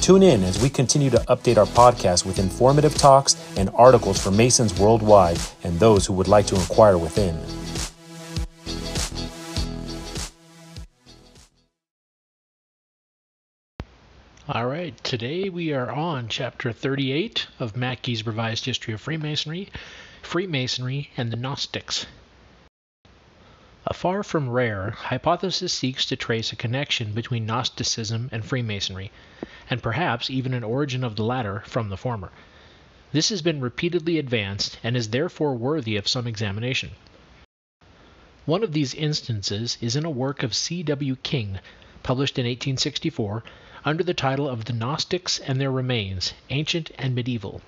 Tune in as we continue to update our podcast with informative talks and articles for Masons worldwide and those who would like to inquire within. All right, today we are on chapter 38 of Mackey's Revised History of Freemasonry Freemasonry and the Gnostics. Far from rare, hypothesis seeks to trace a connection between Gnosticism and Freemasonry, and perhaps even an origin of the latter from the former. This has been repeatedly advanced and is therefore worthy of some examination. One of these instances is in a work of C. W. King, published in 1864 under the title of The Gnostics and Their Remains, Ancient and Medieval.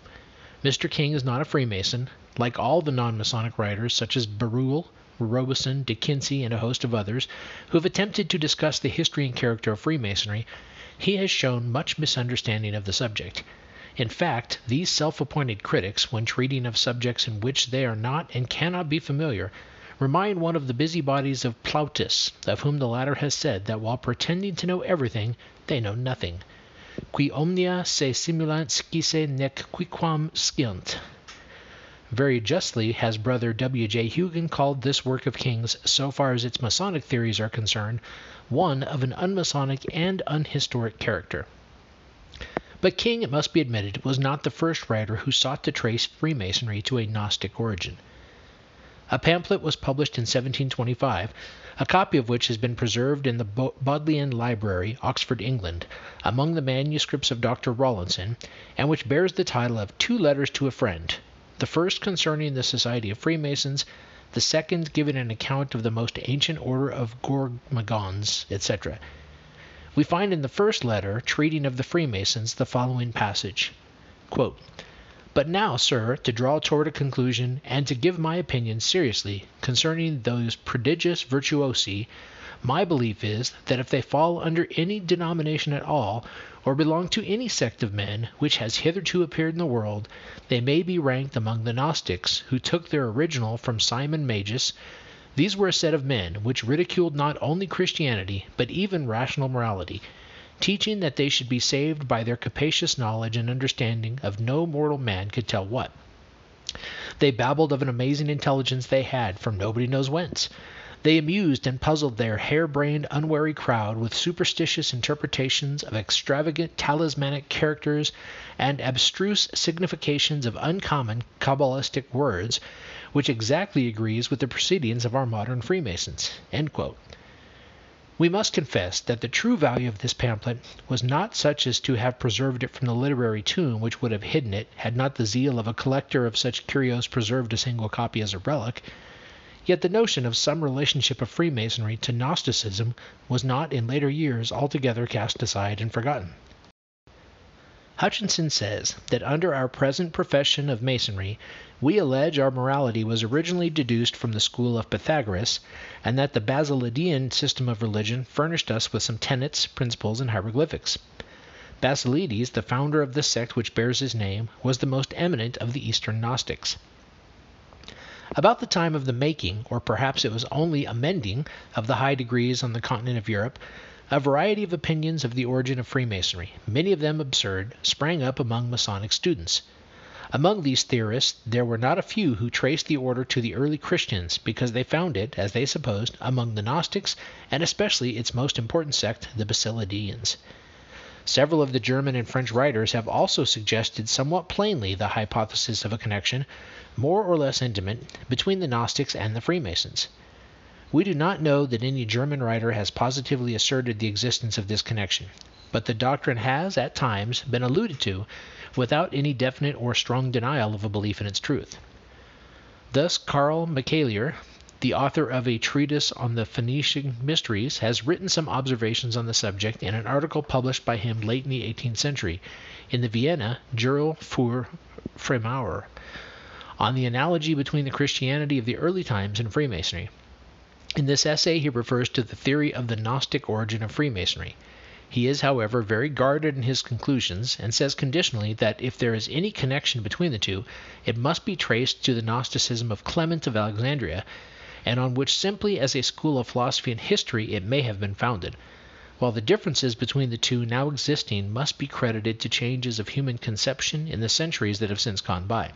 Mr. King is not a Freemason, like all the non Masonic writers, such as Barruel, Robison, De Quincey, and a host of others, who have attempted to discuss the history and character of Freemasonry, he has shown much misunderstanding of the subject. In fact, these self appointed critics, when treating of subjects in which they are not and cannot be familiar, remind one of the busybodies of Plautus, of whom the latter has said that while pretending to know everything, they know nothing. Qui omnia se simulant scisse nec quiquam sciunt. Very justly has brother W. J. Hughan called this work of King's, so far as its Masonic theories are concerned, one of an unmasonic and unhistoric character. But King, it must be admitted, was not the first writer who sought to trace Freemasonry to a Gnostic origin. A pamphlet was published in 1725, a copy of which has been preserved in the Bodleian Library, Oxford, England, among the manuscripts of Dr. Rawlinson, and which bears the title of Two Letters to a Friend, the first concerning the Society of Freemasons, the second giving an account of the most ancient order of Gormagons, etc. We find in the first letter, treating of the Freemasons, the following passage quote, but now, sir, to draw toward a conclusion, and to give my opinion seriously concerning those prodigious virtuosi, my belief is that if they fall under any denomination at all, or belong to any sect of men which has hitherto appeared in the world, they may be ranked among the Gnostics, who took their original from Simon Magus. These were a set of men which ridiculed not only Christianity, but even rational morality teaching that they should be saved by their capacious knowledge and understanding of no mortal man could tell what. They babbled of an amazing intelligence they had from nobody knows whence. They amused and puzzled their hair brained, unwary crowd with superstitious interpretations of extravagant talismanic characters and abstruse significations of uncommon Kabbalistic words, which exactly agrees with the proceedings of our modern Freemasons. We must confess that the true value of this pamphlet was not such as to have preserved it from the literary tomb which would have hidden it had not the zeal of a collector of such curios preserved a single copy as a relic. Yet the notion of some relationship of Freemasonry to Gnosticism was not in later years altogether cast aside and forgotten. Hutchinson says that under our present profession of Masonry we allege our morality was originally deduced from the school of Pythagoras, and that the Basilidean system of religion furnished us with some tenets, principles, and hieroglyphics. Basilides, the founder of the sect which bears his name, was the most eminent of the Eastern Gnostics. About the time of the making, or perhaps it was only amending, of the high degrees on the continent of Europe, a variety of opinions of the origin of Freemasonry, many of them absurd, sprang up among Masonic students. Among these theorists there were not a few who traced the order to the early Christians because they found it, as they supposed, among the Gnostics, and especially its most important sect, the Basilidians. Several of the German and French writers have also suggested somewhat plainly the hypothesis of a connection, more or less intimate, between the Gnostics and the Freemasons. We do not know that any German writer has positively asserted the existence of this connection, but the doctrine has, at times, been alluded to without any definite or strong denial of a belief in its truth. Thus, Karl Michaeler, the author of a treatise on the Phoenician mysteries, has written some observations on the subject in an article published by him late in the 18th century in the Vienna Journal für Freimaurer. on the analogy between the Christianity of the early times and Freemasonry. In this essay, he refers to the theory of the Gnostic origin of Freemasonry. He is, however, very guarded in his conclusions, and says conditionally that if there is any connection between the two, it must be traced to the Gnosticism of Clement of Alexandria, and on which simply as a school of philosophy and history it may have been founded, while the differences between the two now existing must be credited to changes of human conception in the centuries that have since gone by.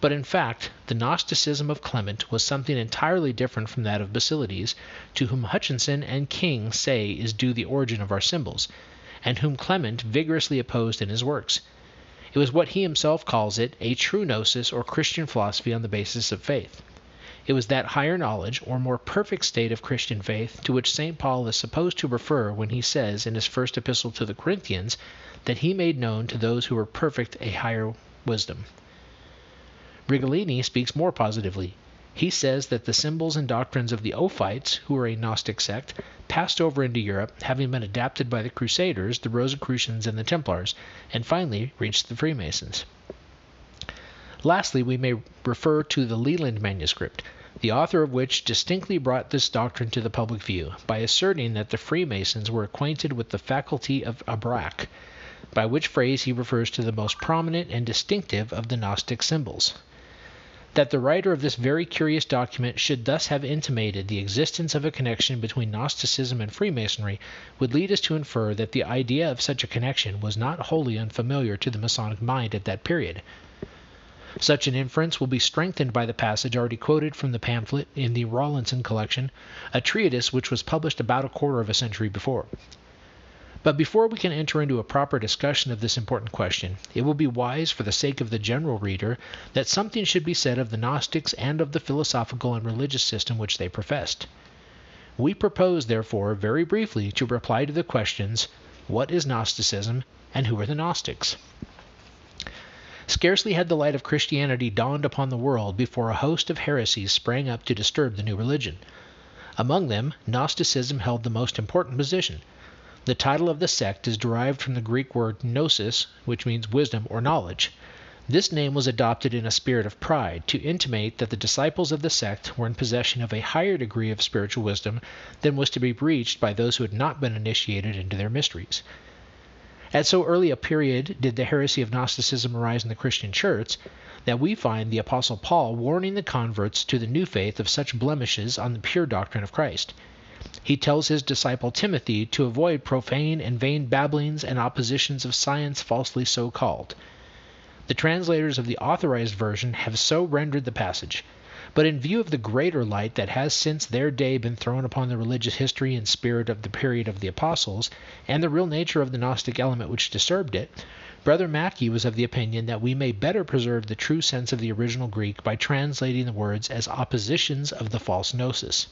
But in fact, the Gnosticism of Clement was something entirely different from that of Basilides, to whom Hutchinson and King say is due the origin of our symbols, and whom Clement vigorously opposed in his works. It was what he himself calls it a true gnosis or Christian philosophy on the basis of faith. It was that higher knowledge, or more perfect state of Christian faith, to which St. Paul is supposed to refer when he says in his first epistle to the Corinthians that he made known to those who were perfect a higher wisdom. Reghellini speaks more positively. He says that the symbols and doctrines of the Ophites, who were a Gnostic sect, passed over into Europe, having been adapted by the Crusaders, the Rosicrucians, and the Templars, and finally reached the Freemasons. Lastly, we may refer to the Leland manuscript, the author of which distinctly brought this doctrine to the public view by asserting that the Freemasons were acquainted with the faculty of abrac, by which phrase he refers to the most prominent and distinctive of the Gnostic symbols. That the writer of this very curious document should thus have intimated the existence of a connection between Gnosticism and Freemasonry would lead us to infer that the idea of such a connection was not wholly unfamiliar to the Masonic mind at that period. Such an inference will be strengthened by the passage already quoted from the pamphlet in the Rawlinson collection, a treatise which was published about a quarter of a century before. But before we can enter into a proper discussion of this important question, it will be wise, for the sake of the general reader, that something should be said of the Gnostics and of the philosophical and religious system which they professed. We propose, therefore, very briefly to reply to the questions what is Gnosticism and who are the Gnostics? Scarcely had the light of Christianity dawned upon the world before a host of heresies sprang up to disturb the new religion. Among them, Gnosticism held the most important position. The title of the sect is derived from the Greek word gnosis, which means wisdom or knowledge. This name was adopted in a spirit of pride to intimate that the disciples of the sect were in possession of a higher degree of spiritual wisdom than was to be reached by those who had not been initiated into their mysteries. At so early a period did the heresy of Gnosticism arise in the Christian church that we find the Apostle Paul warning the converts to the new faith of such blemishes on the pure doctrine of Christ. He tells his disciple Timothy to avoid profane and vain babblings and oppositions of science falsely so called. The translators of the Authorized Version have so rendered the passage. But in view of the greater light that has since their day been thrown upon the religious history and spirit of the period of the Apostles, and the real nature of the Gnostic element which disturbed it, Brother Mackey was of the opinion that we may better preserve the true sense of the original Greek by translating the words as oppositions of the false gnosis.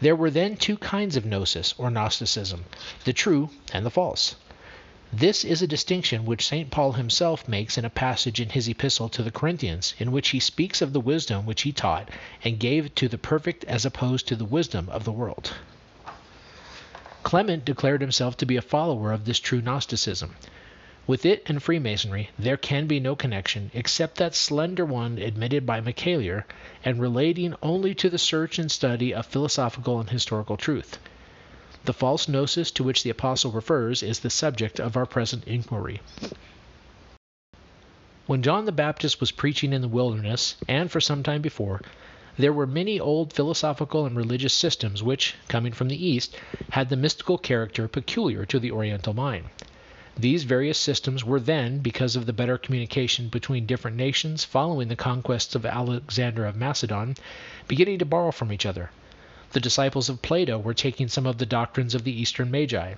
There were then two kinds of gnosis or Gnosticism, the true and the false. This is a distinction which St. Paul himself makes in a passage in his epistle to the Corinthians, in which he speaks of the wisdom which he taught and gave to the perfect as opposed to the wisdom of the world. Clement declared himself to be a follower of this true Gnosticism. With it and Freemasonry there can be no connection except that slender one admitted by Michaeler, and relating only to the search and study of philosophical and historical truth. The false gnosis to which the Apostle refers is the subject of our present inquiry. When John the Baptist was preaching in the wilderness, and for some time before, there were many old philosophical and religious systems which, coming from the East, had the mystical character peculiar to the Oriental mind. These various systems were then, because of the better communication between different nations following the conquests of Alexander of Macedon, beginning to borrow from each other. The disciples of Plato were taking some of the doctrines of the Eastern Magi.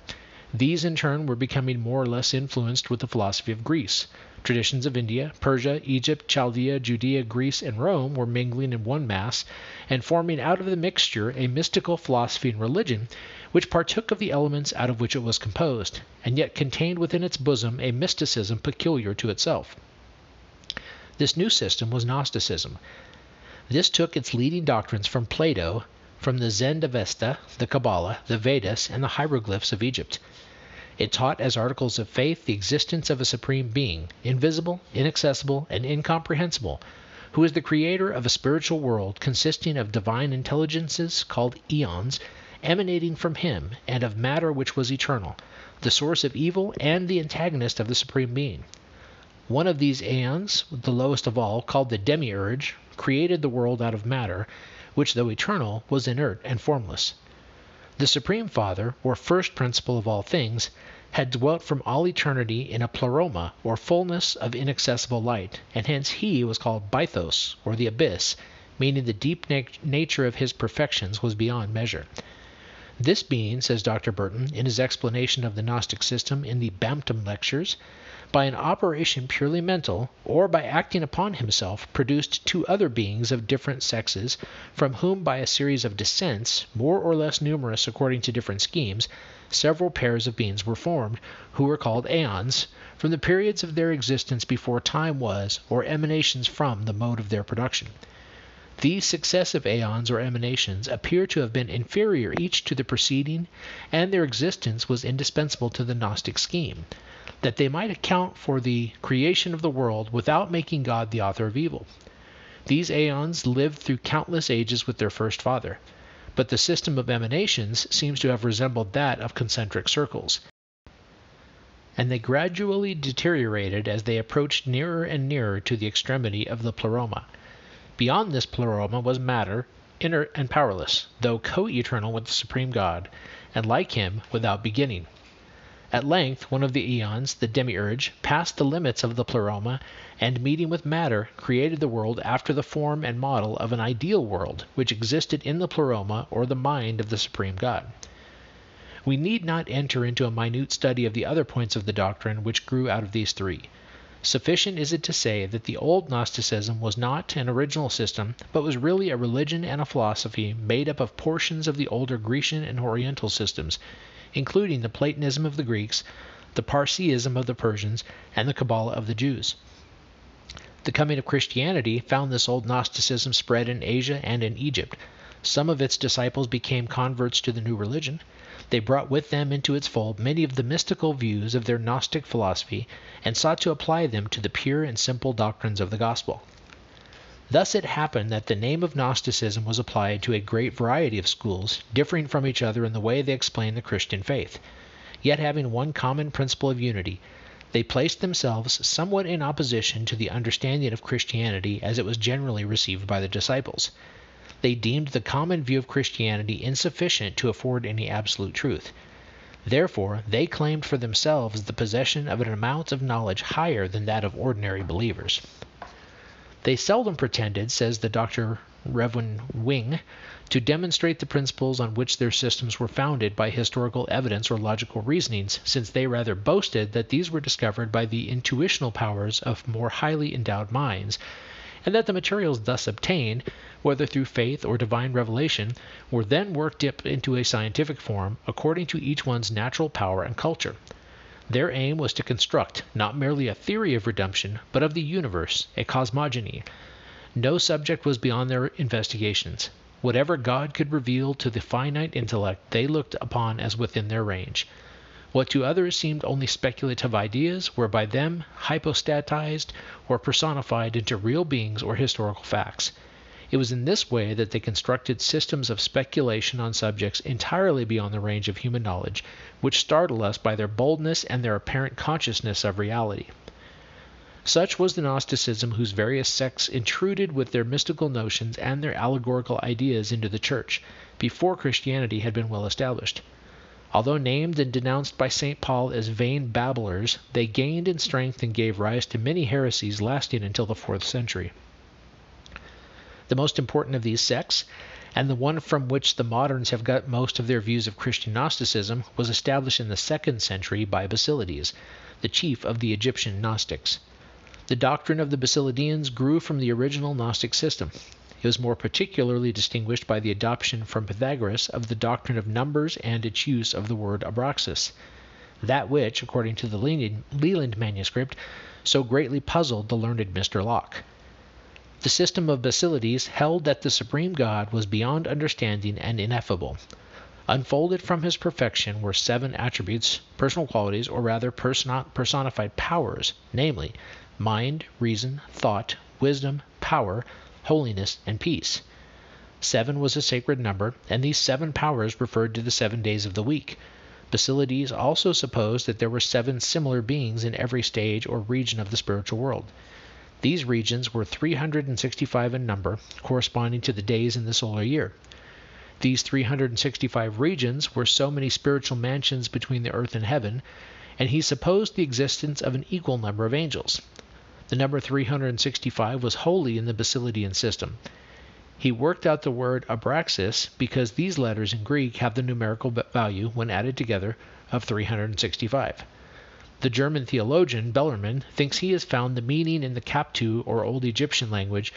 These in turn were becoming more or less influenced with the philosophy of Greece. Traditions of India, Persia, Egypt, Chaldea, Judea, Greece, and Rome were mingling in one mass, and forming out of the mixture a mystical philosophy and religion which partook of the elements out of which it was composed, and yet contained within its bosom a mysticism peculiar to itself. This new system was Gnosticism. This took its leading doctrines from Plato, from the Zend Avesta, the Kabbalah, the Vedas, and the hieroglyphs of Egypt. It taught as articles of faith the existence of a supreme being, invisible, inaccessible, and incomprehensible, who is the creator of a spiritual world consisting of divine intelligences called eons, emanating from him, and of matter which was eternal, the source of evil and the antagonist of the supreme being. One of these aeons, the lowest of all, called the demiurge, created the world out of matter, which, though eternal, was inert and formless. The Supreme Father, or first principle of all things, had dwelt from all eternity in a pleroma, or fullness of inaccessible light, and hence he was called Bythos, or the abyss, meaning the deep na- nature of his perfections was beyond measure. This being, says Dr. Burton in his explanation of the Gnostic system in the Bampton Lectures, by an operation purely mental, or by acting upon himself, produced two other beings of different sexes, from whom by a series of descents, more or less numerous according to different schemes, several pairs of beings were formed, who were called aeons, from the periods of their existence before time was, or emanations from the mode of their production. These successive aeons or emanations appear to have been inferior each to the preceding, and their existence was indispensable to the Gnostic scheme that they might account for the creation of the world without making God the author of evil. These aeons lived through countless ages with their first father, but the system of emanations seems to have resembled that of concentric circles, and they gradually deteriorated as they approached nearer and nearer to the extremity of the pleroma. Beyond this pleroma was matter, inert and powerless, though co eternal with the supreme God, and like him, without beginning. At length one of the eons, the demiurge, passed the limits of the pleroma, and meeting with matter, created the world after the form and model of an ideal world which existed in the pleroma or the mind of the supreme God. We need not enter into a minute study of the other points of the doctrine which grew out of these three. Sufficient is it to say that the old Gnosticism was not an original system, but was really a religion and a philosophy made up of portions of the older Grecian and Oriental systems, including the Platonism of the Greeks, the Parsiism of the Persians, and the Kabbalah of the Jews. The coming of Christianity found this old Gnosticism spread in Asia and in Egypt. Some of its disciples became converts to the new religion. They brought with them into its fold many of the mystical views of their Gnostic philosophy and sought to apply them to the pure and simple doctrines of the gospel. Thus it happened that the name of Gnosticism was applied to a great variety of schools, differing from each other in the way they explained the Christian faith, yet having one common principle of unity. They placed themselves somewhat in opposition to the understanding of Christianity as it was generally received by the disciples. They deemed the common view of Christianity insufficient to afford any absolute truth. Therefore, they claimed for themselves the possession of an amount of knowledge higher than that of ordinary believers. They seldom pretended, says the Dr. Reverend Wing, to demonstrate the principles on which their systems were founded by historical evidence or logical reasonings, since they rather boasted that these were discovered by the intuitional powers of more highly endowed minds, and that the materials thus obtained, whether through faith or divine revelation, were then worked up into a scientific form according to each one's natural power and culture. Their aim was to construct not merely a theory of redemption, but of the universe, a cosmogony. No subject was beyond their investigations. Whatever God could reveal to the finite intellect they looked upon as within their range. What to others seemed only speculative ideas were by them hypostatized or personified into real beings or historical facts. It was in this way that they constructed systems of speculation on subjects entirely beyond the range of human knowledge, which startle us by their boldness and their apparent consciousness of reality. Such was the Gnosticism whose various sects intruded with their mystical notions and their allegorical ideas into the Church, before Christianity had been well established. Although named and denounced by St. Paul as vain babblers, they gained in strength and gave rise to many heresies lasting until the fourth century. The most important of these sects, and the one from which the moderns have got most of their views of Christian Gnosticism, was established in the second century by Basilides, the chief of the Egyptian Gnostics. The doctrine of the Basilidians grew from the original Gnostic system. It was more particularly distinguished by the adoption from Pythagoras of the doctrine of numbers and its use of the word abraxas, that which, according to the Leland manuscript, so greatly puzzled the learned Mr. Locke. The system of Basilides held that the supreme God was beyond understanding and ineffable. Unfolded from his perfection were seven attributes, personal qualities, or rather personified powers, namely, mind, reason, thought, wisdom, power, holiness, and peace. Seven was a sacred number, and these seven powers referred to the seven days of the week. Basilides also supposed that there were seven similar beings in every stage or region of the spiritual world. These regions were 365 in number, corresponding to the days in the solar year. These 365 regions were so many spiritual mansions between the earth and heaven, and he supposed the existence of an equal number of angels. The number 365 was wholly in the Basilidian system. He worked out the word abraxas because these letters in Greek have the numerical value, when added together, of 365. The German theologian Bellermann thinks he has found the meaning in the Koptu or Old Egyptian language,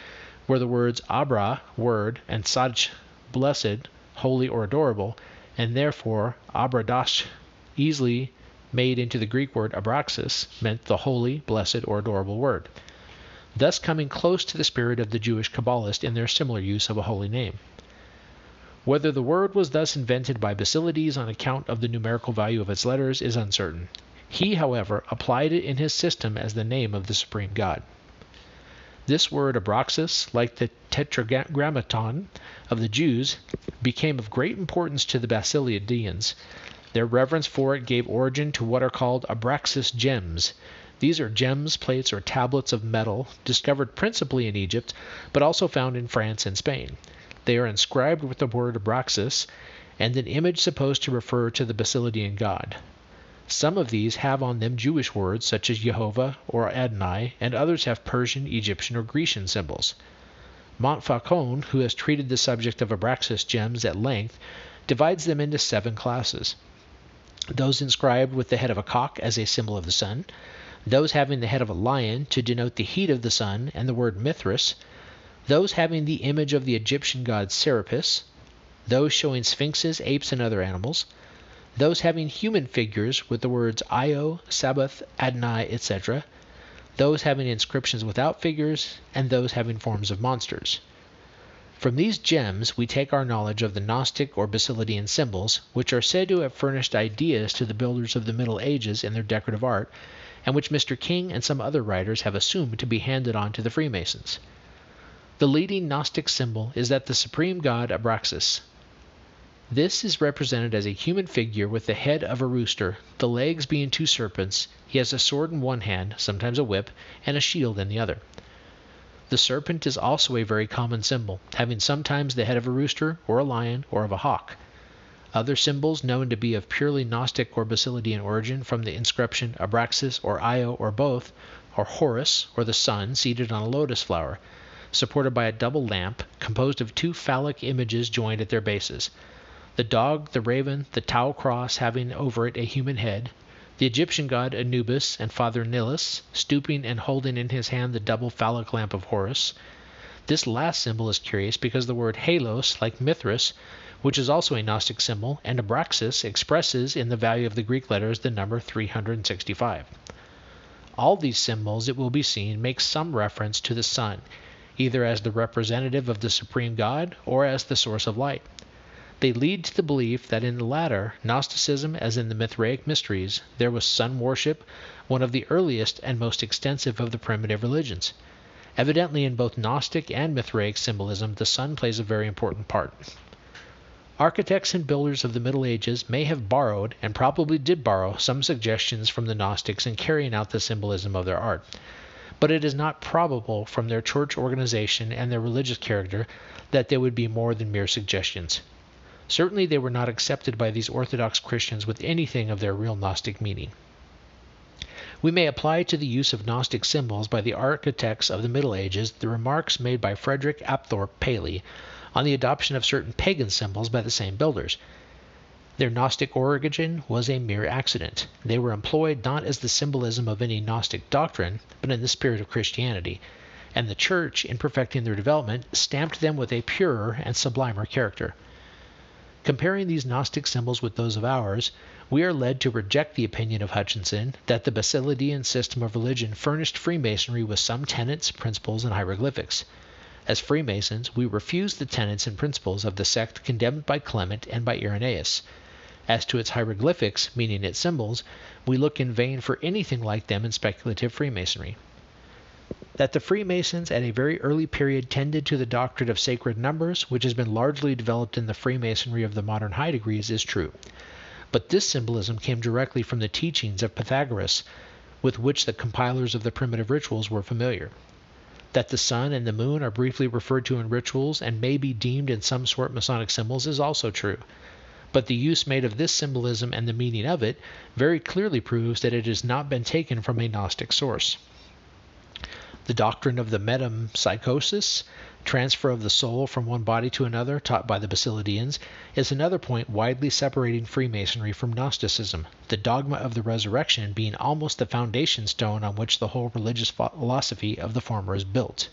where the words abra, word, and sach, blessed, holy, or adorable, and therefore abradash, easily made into the Greek word abraxas, meant the holy, blessed, or adorable word thus coming close to the spirit of the Jewish Kabbalist in their similar use of a holy name. Whether the word was thus invented by Basilides on account of the numerical value of its letters is uncertain. He, however, applied it in his system as the name of the supreme God. This word Abraxas, like the Tetragrammaton of the Jews, became of great importance to the Basilidians. Their reverence for it gave origin to what are called Abraxas gems, these are gems, plates, or tablets of metal discovered principally in Egypt, but also found in France and Spain. They are inscribed with the word Abraxas and an image supposed to refer to the Basilidian god. Some of these have on them Jewish words such as Jehovah or Adonai, and others have Persian, Egyptian, or Grecian symbols. Montfaucon, who has treated the subject of Abraxas gems at length, divides them into seven classes. Those inscribed with the head of a cock as a symbol of the sun, those having the head of a lion to denote the heat of the sun and the word Mithras, those having the image of the Egyptian god Serapis, those showing sphinxes, apes, and other animals, those having human figures with the words Io, Sabbath, Adonai, etc., those having inscriptions without figures, and those having forms of monsters. From these gems we take our knowledge of the Gnostic or Basilidian symbols, which are said to have furnished ideas to the builders of the Middle Ages in their decorative art, and which Mr. King and some other writers have assumed to be handed on to the Freemasons. The leading Gnostic symbol is that the supreme god Abraxas. This is represented as a human figure with the head of a rooster, the legs being two serpents. He has a sword in one hand, sometimes a whip, and a shield in the other. The serpent is also a very common symbol, having sometimes the head of a rooster, or a lion, or of a hawk. Other symbols known to be of purely Gnostic or Basilidian origin from the inscription Abraxas or Io or both are Horus or the sun seated on a lotus flower, supported by a double lamp composed of two phallic images joined at their bases. The dog, the raven, the Tau cross having over it a human head, the Egyptian god Anubis and Father Nilus stooping and holding in his hand the double phallic lamp of Horus. This last symbol is curious because the word halos, like Mithras, which is also a Gnostic symbol, and Abraxas expresses in the value of the Greek letters the number 365. All these symbols, it will be seen, make some reference to the sun, either as the representative of the supreme God or as the source of light. They lead to the belief that in the latter, Gnosticism as in the Mithraic mysteries, there was sun worship, one of the earliest and most extensive of the primitive religions. Evidently, in both Gnostic and Mithraic symbolism, the sun plays a very important part. Architects and builders of the Middle Ages may have borrowed, and probably did borrow, some suggestions from the Gnostics in carrying out the symbolism of their art. But it is not probable from their church organization and their religious character that they would be more than mere suggestions. Certainly they were not accepted by these Orthodox Christians with anything of their real Gnostic meaning. We may apply to the use of Gnostic symbols by the architects of the Middle Ages the remarks made by Frederick Apthorp Paley on the adoption of certain pagan symbols by the same builders. Their Gnostic origin was a mere accident. They were employed not as the symbolism of any Gnostic doctrine, but in the spirit of Christianity, and the Church, in perfecting their development, stamped them with a purer and sublimer character. Comparing these Gnostic symbols with those of ours, we are led to reject the opinion of Hutchinson that the Basilidian system of religion furnished Freemasonry with some tenets, principles, and hieroglyphics. As Freemasons, we refuse the tenets and principles of the sect condemned by Clement and by Irenaeus. As to its hieroglyphics, meaning its symbols, we look in vain for anything like them in speculative Freemasonry. That the Freemasons at a very early period tended to the doctrine of sacred numbers, which has been largely developed in the Freemasonry of the modern high degrees, is true. But this symbolism came directly from the teachings of Pythagoras, with which the compilers of the primitive rituals were familiar. That the sun and the moon are briefly referred to in rituals and may be deemed in some sort Masonic symbols is also true. But the use made of this symbolism and the meaning of it very clearly proves that it has not been taken from a Gnostic source. The doctrine of the metempsychosis, transfer of the soul from one body to another, taught by the Basilidians, is another point widely separating Freemasonry from Gnosticism, the dogma of the resurrection being almost the foundation stone on which the whole religious philosophy of the former is built.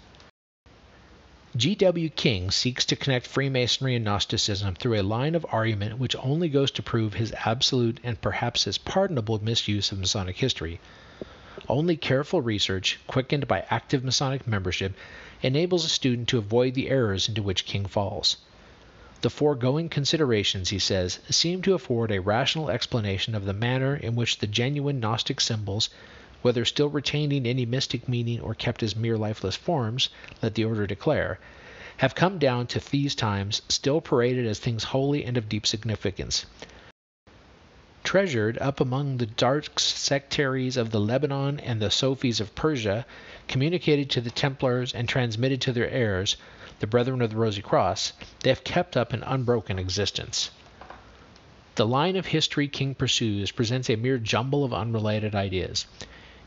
C. W. King seeks to connect Freemasonry and Gnosticism through a line of argument which only goes to prove his absolute and perhaps his pardonable misuse of Masonic history. Only careful research, quickened by active Masonic membership, enables a student to avoid the errors into which King falls. The foregoing considerations, he says, seem to afford a rational explanation of the manner in which the genuine Gnostic symbols, whether still retaining any mystic meaning or kept as mere lifeless forms, let the order declare, have come down to these times still paraded as things holy and of deep significance treasured up among the dark sectaries of the Lebanon and the Sophies of Persia, communicated to the Templars and transmitted to their heirs, the Brethren of the Rosy Cross, they have kept up an unbroken existence. The line of history King pursues presents a mere jumble of unrelated ideas.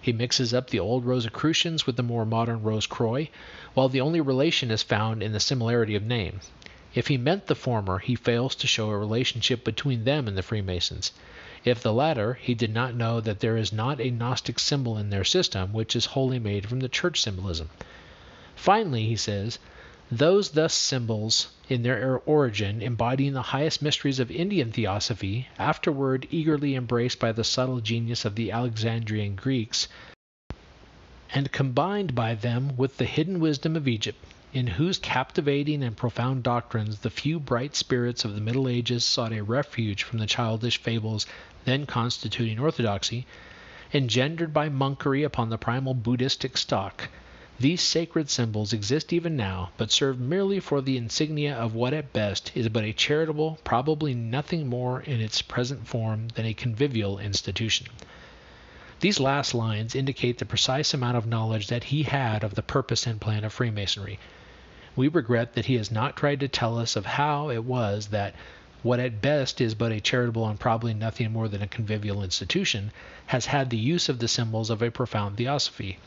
He mixes up the old Rosicrucians with the more modern Rose Croix, while the only relation is found in the similarity of name. If he meant the former, he fails to show a relationship between them and the Freemasons. If the latter, he did not know that there is not a Gnostic symbol in their system which is wholly made from the church symbolism. Finally, he says, those thus symbols in their origin embodying the highest mysteries of Indian theosophy, afterward eagerly embraced by the subtle genius of the Alexandrian Greeks, and combined by them with the hidden wisdom of Egypt, in whose captivating and profound doctrines the few bright spirits of the Middle Ages sought a refuge from the childish fables then constituting orthodoxy, engendered by monkery upon the primal Buddhistic stock. These sacred symbols exist even now, but serve merely for the insignia of what at best is but a charitable, probably nothing more in its present form than a convivial institution. These last lines indicate the precise amount of knowledge that he had of the purpose and plan of Freemasonry. We regret that he has not tried to tell us of how it was that what at best is but a charitable and probably nothing more than a convivial institution, has had the use of the symbols of a profound theosophy.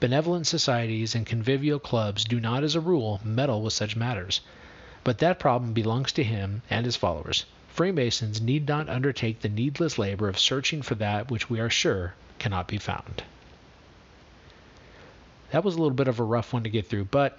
Benevolent societies and convivial clubs do not, as a rule, meddle with such matters. But that problem belongs to him and his followers. Freemasons need not undertake the needless labor of searching for that which we are sure cannot be found. That was a little bit of a rough one to get through, but